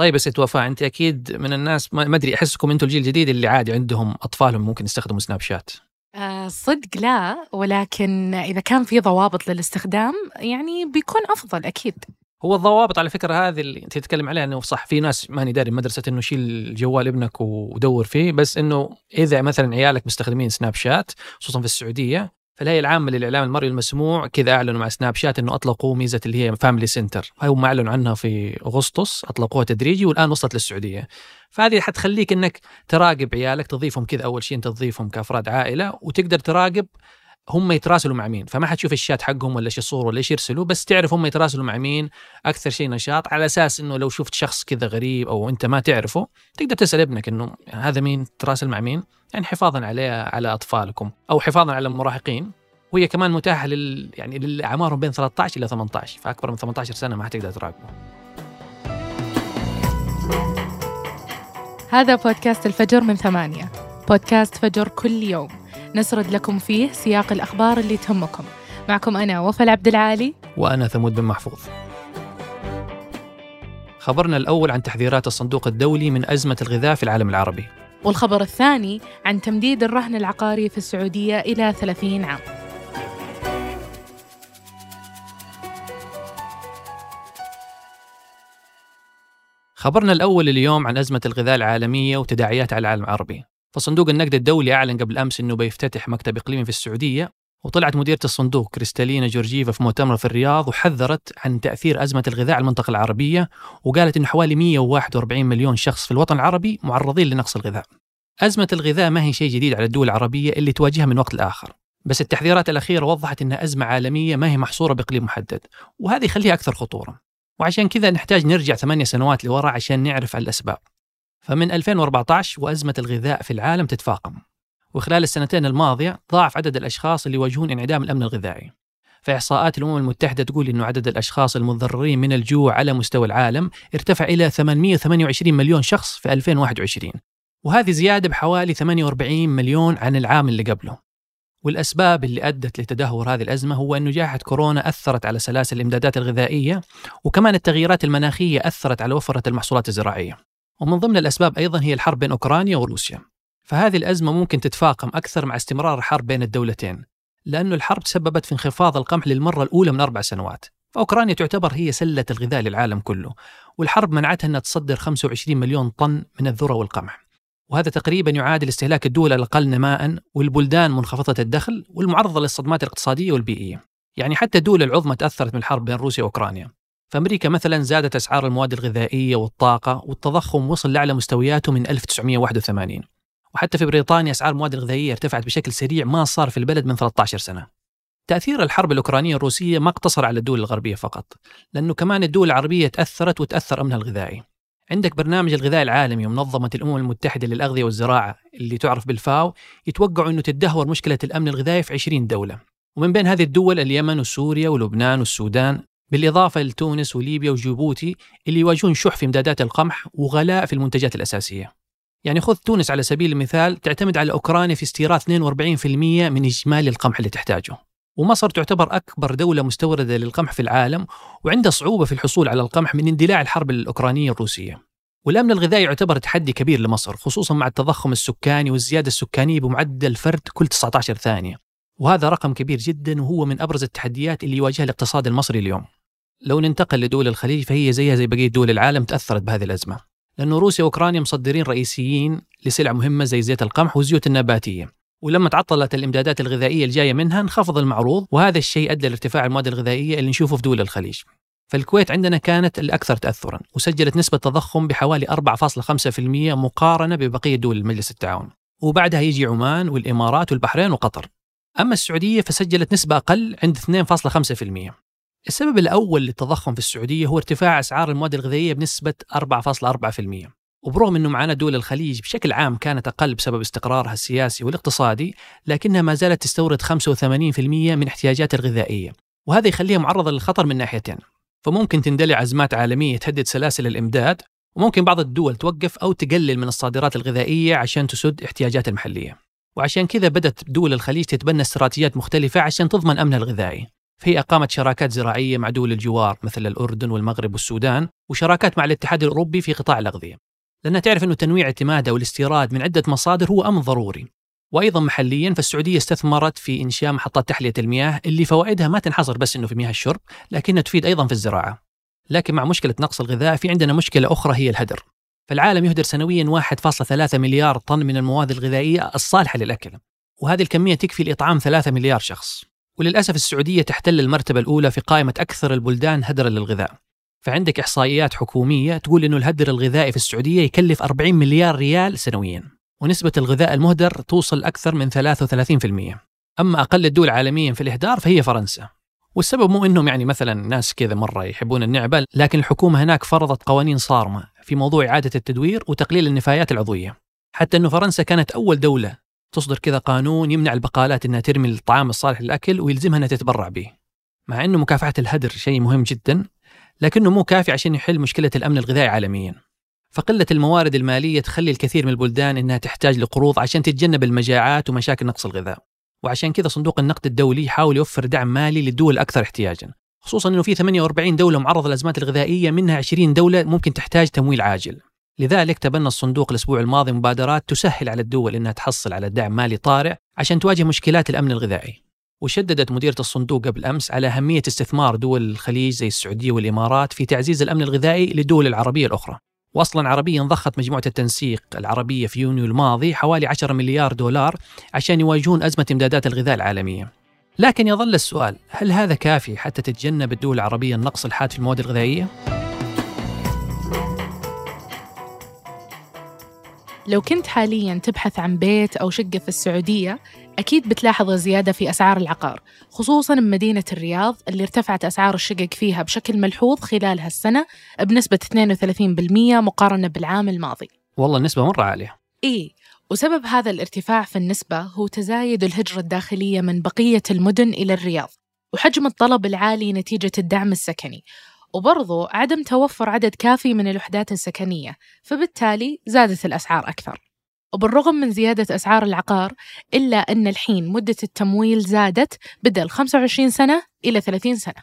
طيب بس وفاء أنت أكيد من الناس ما أدري أحسكم أنتم الجيل الجديد اللي عادي عندهم أطفالهم ممكن يستخدموا سناب شات؟ آه صدق لا ولكن إذا كان في ضوابط للاستخدام يعني بيكون أفضل أكيد. هو الضوابط على فكرة هذه اللي أنت تتكلم عليها إنه صح في ناس ماني داري مدرسة إنه شيل جوال ابنك ودور فيه بس إنه إذا مثلا عيالك مستخدمين سناب شات خصوصا في السعودية فالهيئه العامة للإعلام المرئي المسموع كذا أعلنوا مع سناب شات إنه أطلقوا ميزة اللي هي Family Center هاي هم أعلنوا عنها في أغسطس أطلقوها تدريجي والآن وصلت للسعودية. فهذه حتخليك إنك تراقب عيالك تضيفهم كذا أول شيء أنت تضيفهم كأفراد عائلة وتقدر تراقب هم يتراسلوا مع مين؟ فما حتشوف الشات حقهم ولا إيش الصور ولا إيش يرسلوا بس تعرف هم يتراسلوا مع مين؟ أكثر شيء نشاط على أساس إنه لو شفت شخص كذا غريب أو أنت ما تعرفه تقدر تسأل ابنك إنه هذا مين؟ تراسل مع مين؟ يعني حفاظا عليه على أطفالكم أو حفاظا على المراهقين. وهي كمان متاحة لل يعني للأعمار بين 13 إلى 18 فأكبر من 18 سنة ما حتقدر تراقبه. هذا بودكاست الفجر من ثمانية بودكاست فجر كل يوم. نسرد لكم فيه سياق الأخبار اللي تهمكم. معكم أنا وفاء عبد العالي. وأنا ثمود بن محفوظ. خبرنا الأول عن تحذيرات الصندوق الدولي من أزمة الغذاء في العالم العربي. والخبر الثاني عن تمديد الرهن العقاري في السعودية إلى 30 عام. خبرنا الأول اليوم عن أزمة الغذاء العالمية وتداعياتها على العالم العربي. فصندوق النقد الدولي أعلن قبل أمس أنه بيفتتح مكتب إقليمي في السعودية وطلعت مديرة الصندوق كريستالينا جورجيفا في مؤتمر في الرياض وحذرت عن تأثير أزمة الغذاء على المنطقة العربية وقالت أنه حوالي 141 مليون شخص في الوطن العربي معرضين لنقص الغذاء. أزمة الغذاء ما هي شيء جديد على الدول العربية اللي تواجهها من وقت لآخر بس التحذيرات الأخيرة وضحت أنها أزمة عالمية ما هي محصورة بإقليم محدد وهذا يخليها أكثر خطورة. وعشان كذا نحتاج نرجع ثمانية سنوات لورا عشان نعرف الأسباب. فمن 2014 وأزمة الغذاء في العالم تتفاقم. وخلال السنتين الماضية ضاعف عدد الأشخاص اللي يواجهون انعدام الأمن الغذائي. فإحصاءات الأمم المتحدة تقول أنه عدد الأشخاص المتضررين من الجوع على مستوى العالم ارتفع إلى 828 مليون شخص في 2021 وهذه زيادة بحوالي 48 مليون عن العام اللي قبله. والأسباب اللي أدت لتدهور هذه الأزمة هو أن جائحة كورونا أثرت على سلاسل الإمدادات الغذائية وكمان التغييرات المناخية أثرت على وفرة المحصولات الزراعية. ومن ضمن الأسباب أيضا هي الحرب بين أوكرانيا وروسيا. فهذه الأزمة ممكن تتفاقم أكثر مع استمرار الحرب بين الدولتين لأن الحرب تسببت في انخفاض القمح للمرة الأولى من أربع سنوات. فأوكرانيا تعتبر هي سلة الغذاء للعالم كله والحرب منعتها أنها تصدر 25 مليون طن من الذرة والقمح. وهذا تقريبا يعادل استهلاك الدول الأقل نماء والبلدان منخفضة الدخل والمعرضة للصدمات الاقتصادية والبيئية. يعني حتى الدول العظمى تأثرت من الحرب بين روسيا وأوكرانيا. فأمريكا مثلا زادت أسعار المواد الغذائية والطاقة والتضخم وصل لأعلى مستوياته من 1981 وحتى في بريطانيا أسعار المواد الغذائية ارتفعت بشكل سريع ما صار في البلد من 13 سنة. تأثير الحرب الأوكرانية الروسية ما اقتصر على الدول الغربية فقط لأنه كمان الدول العربية تأثرت وتأثر أمنها الغذائي. عندك برنامج الغذاء العالمي ومنظمة الأمم المتحدة للأغذية والزراعة اللي تعرف بالفاو يتوقعوا أنه تدهور مشكلة الأمن الغذائي في 20 دولة. ومن بين هذه الدول اليمن وسوريا ولبنان والسودان بالإضافة لتونس وليبيا وجيبوتي اللي يواجهون شح في إمدادات القمح وغلاء في المنتجات الأساسية. يعني خذ تونس على سبيل المثال تعتمد على أوكرانيا في استيراد 42% من إجمالي القمح اللي تحتاجه. ومصر تعتبر أكبر دولة مستوردة للقمح في العالم وعندها صعوبة في الحصول على القمح من اندلاع الحرب الأوكرانية الروسية. والأمن الغذائي يعتبر تحدي كبير لمصر خصوصا مع التضخم السكاني والزيادة السكانية بمعدل فرد كل 19 ثانية. وهذا رقم كبير جدا وهو من أبرز التحديات اللي يواجهها الاقتصاد المصري اليوم. لو ننتقل لدول الخليج فهي زيها زي بقية دول العالم تأثرت بهذه الأزمة لأنه روسيا وأوكرانيا مصدرين رئيسيين لسلع مهمة زي زيت القمح والزيوت النباتية ولما تعطلت الإمدادات الغذائية الجاية منها انخفض المعروض وهذا الشيء أدى لارتفاع المواد الغذائية اللي نشوفه في دول الخليج. فالكويت عندنا كانت الأكثر تاثرا وسجلت نسبة تضخم بحوالي 4.5% مقارنة ببقية دول مجلس التعاون. وبعدها يجي عمان والإمارات والبحرين وقطر. أما السعودية فسجلت نسبة أقل عند 2.5%. السبب الأول للتضخم في السعودية هو ارتفاع أسعار المواد الغذائية بنسبة 4.4%. وبرغم أنه معنا دول الخليج بشكل عام كانت أقل بسبب استقرارها السياسي والاقتصادي لكنها ما زالت تستورد 85% من احتياجاتها الغذائية وهذا يخليها معرضة للخطر من ناحيتين. فممكن تندلع أزمات عالمية تهدد سلاسل الإمداد وممكن بعض الدول توقف أو تقلل من الصادرات الغذائية عشان تسد احتياجاتها المحلية. وعشان كذا بدأت دول الخليج تتبنى استراتيجيات مختلفة عشان تضمن أمنها الغذائي. فهي أقامت شراكات زراعية مع دول الجوار مثل الأردن والمغرب والسودان وشراكات مع الاتحاد الأوروبي في قطاع الأغذية. لأنها تعرف أنه تنويع اعتمادها والاستيراد من عدة مصادر هو أمر ضروري. وأيضا محليا فالسعودية استثمرت في إنشاء محطات تحلية المياه اللي فوائدها ما تنحصر بس أنه في مياه الشرب لكنها تفيد أيضا في الزراعة. لكن مع مشكلة نقص الغذاء في عندنا مشكلة أخرى هي الهدر. فالعالم يهدر سنويا 1.3 مليار طن من المواد الغذائية الصالحة للأكل. وهذه الكمية تكفي لإطعام 3 مليار شخص. وللأسف السعودية تحتل المرتبة الأولى في قائمة أكثر البلدان هدرا للغذاء. فعندك إحصائيات حكومية تقول أنه الهدر الغذائي في السعودية يكلف 40 مليار ريال سنويا ونسبة الغذاء المهدر توصل أكثر من 33% أما أقل الدول عالميا في الإهدار فهي فرنسا. والسبب مو إنهم يعني مثلا ناس كذا مرة يحبون النعبة، لكن الحكومة هناك فرضت قوانين صارمة في موضوع إعادة التدوير وتقليل النفايات العضوية. حتى إنه فرنسا كانت أول دولة تصدر كذا قانون يمنع البقالات إنها ترمي الطعام الصالح للأكل ويلزمها إنها تتبرع به. مع إنه مكافحة الهدر شيء مهم جدا، لكنه مو كافي عشان يحل مشكلة الأمن الغذائي عالميا. فقلة الموارد المالية تخلي الكثير من البلدان إنها تحتاج لقروض عشان تتجنب المجاعات ومشاكل نقص الغذاء. وعشان كذا صندوق النقد الدولي يحاول يوفر دعم مالي للدول الاكثر احتياجا. خصوصا إنه في 48 دولة معرضه للازمات الغذائية منها 20 دولة ممكن تحتاج تمويل عاجل. لذلك تبنى الصندوق الأسبوع الماضي مبادرات تسهل على الدول إنها تحصل على دعم مالي طارئ عشان تواجه مشكلات الأمن الغذائي. وشددت مديرة الصندوق قبل أمس على أهمية استثمار دول الخليج زي السعودية والإمارات في تعزيز الأمن الغذائي للدول العربية الأخرى واصلا عربيا ضخت مجموعة التنسيق العربية في يونيو الماضي حوالي 10 مليار دولار عشان يواجهون أزمة امدادات الغذاء العالمية. لكن يظل السؤال هل هذا كافي حتى تتجنب الدول العربية النقص الحاد في المواد الغذائية؟ لو كنت حاليا تبحث عن بيت أو شقة في السعودية أكيد بتلاحظ زيادة في أسعار العقار خصوصا بمدينة الرياض اللي ارتفعت أسعار الشقق فيها بشكل ملحوظ خلال هالسنة بنسبة 32% مقارنة بالعام الماضي. والله النسبة مرة عالية. إيه وسبب هذا الارتفاع في النسبة هو تزايد الهجرة الداخلية من بقية المدن إلى الرياض وحجم الطلب العالي نتيجة الدعم السكني. وبرضو عدم توفر عدد كافي من الوحدات السكنية فبالتالي زادت الأسعار أكثر. وبالرغم من زيادة أسعار العقار إلا أن الحين مدة التمويل زادت بدل 25 سنة إلى 30 سنة.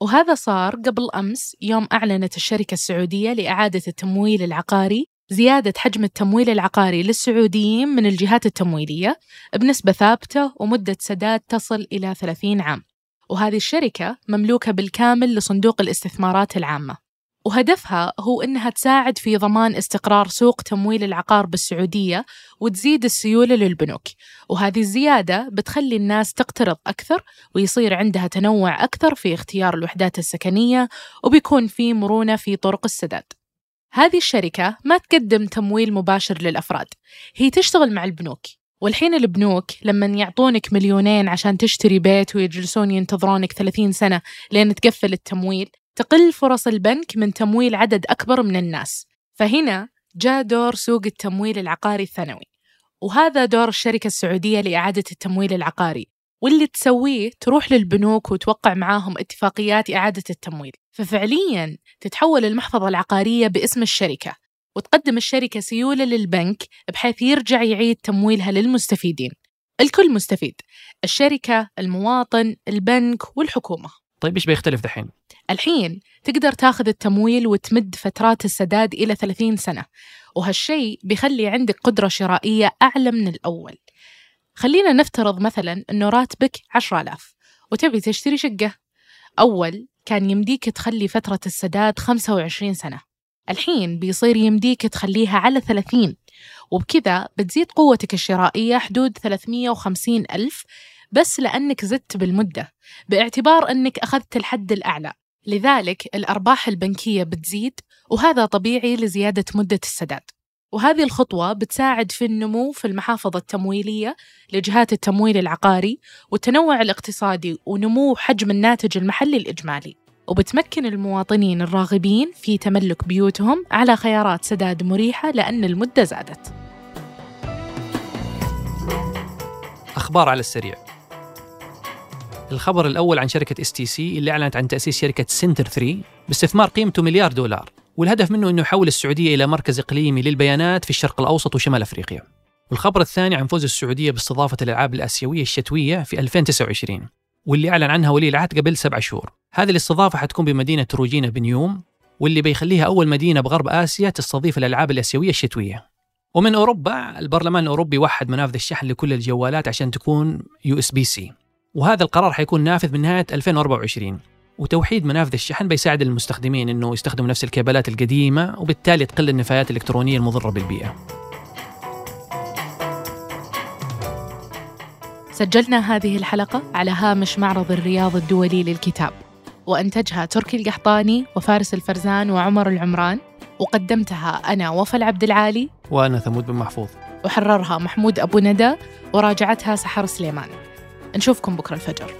وهذا صار قبل أمس يوم أعلنت الشركة السعودية لإعادة التمويل العقاري زيادة حجم التمويل العقاري للسعوديين من الجهات التمويلية بنسبة ثابتة ومدة سداد تصل إلى 30 عام. وهذه الشركة مملوكة بالكامل لصندوق الاستثمارات العامة. وهدفها هو أنها تساعد في ضمان استقرار سوق تمويل العقار بالسعودية وتزيد السيولة للبنوك. وهذه الزيادة بتخلي الناس تقترض أكثر ويصير عندها تنوع أكثر في اختيار الوحدات السكنية وبيكون في مرونة في طرق السداد. هذه الشركة ما تقدم تمويل مباشر للأفراد هي تشتغل مع البنوك. والحين البنوك لما يعطونك مليونين عشان تشتري بيت ويجلسون ينتظرونك 30 سنة لين تقفل التمويل تقل فرص البنك من تمويل عدد أكبر من الناس. فهنا جاء دور سوق التمويل العقاري الثانوي. وهذا دور الشركة السعودية لإعادة التمويل العقاري. واللي تسويه تروح للبنوك وتوقع معاهم اتفاقيات إعادة التمويل. ففعليا تتحول المحفظة العقارية باسم الشركة. وتقدم الشركة سيولة للبنك بحيث يرجع يعيد تمويلها للمستفيدين. الكل مستفيد الشركة المواطن البنك والحكومة. طيب إيش بيختلف دحين؟ الحين تقدر تاخذ التمويل وتمد فترات السداد إلى 30 سنة وهالشيء بيخلي عندك قدرة شرائية أعلى من الأول. خلينا نفترض مثلا أنه راتبك 10000 وتبي تشتري شقة. أول كان يمديك تخلي فترة السداد 25 سنة. الحين بيصير يمديك تخليها على 30 وبكذا بتزيد قوتك الشرائية حدود 350 ألف بس لأنك زدت بالمدة باعتبار أنك أخذت الحد الأعلى. لذلك الأرباح البنكية بتزيد وهذا طبيعي لزيادة مدة السداد. وهذه الخطوة بتساعد في النمو في المحافظ التمويلية لجهات التمويل العقاري والتنوع الاقتصادي ونمو حجم الناتج المحلي الإجمالي. وبتمكن المواطنين الراغبين في تملك بيوتهم على خيارات سداد مريحة لأن المدة زادت. أخبار على السريع. الخبر الأول عن شركة STC اللي أعلنت عن تأسيس شركة Center 3 باستثمار قيمته مليار دولار والهدف منه أنه يحول السعودية إلى مركز إقليمي للبيانات في الشرق الأوسط وشمال أفريقيا. والخبر الثاني عن فوز السعودية باستضافة الألعاب الآسيوية الشتوية في 2029 واللي أعلن عنها ولي العهد قبل سبع شهور. هذه الاستضافة حتكون بمدينة تروجينا بنيوم واللي بيخليها أول مدينة بغرب آسيا تستضيف الألعاب الآسيوية الشتوية. ومن أوروبا البرلمان الأوروبي وحد منافذ الشحن لكل الجوالات عشان تكون USB-C. وهذا القرار حيكون نافذ من نهاية 2024 وتوحيد منافذ الشحن بيساعد المستخدمين إنه يستخدموا نفس الكابلات القديمة وبالتالي تقل النفايات الإلكترونية المضرة بالبيئة. سجلنا هذه الحلقة على هامش معرض الرياض الدولي للكتاب. وأنتجها تركي القحطاني وفارس الفرزان وعمر العمران. وقدمتها أنا وفاء عبد العالي. وأنا ثمود بن محفوظ. وحررها محمود أبو ندى. وراجعتها سحر سليمان. نشوفكم بكرة الفجر.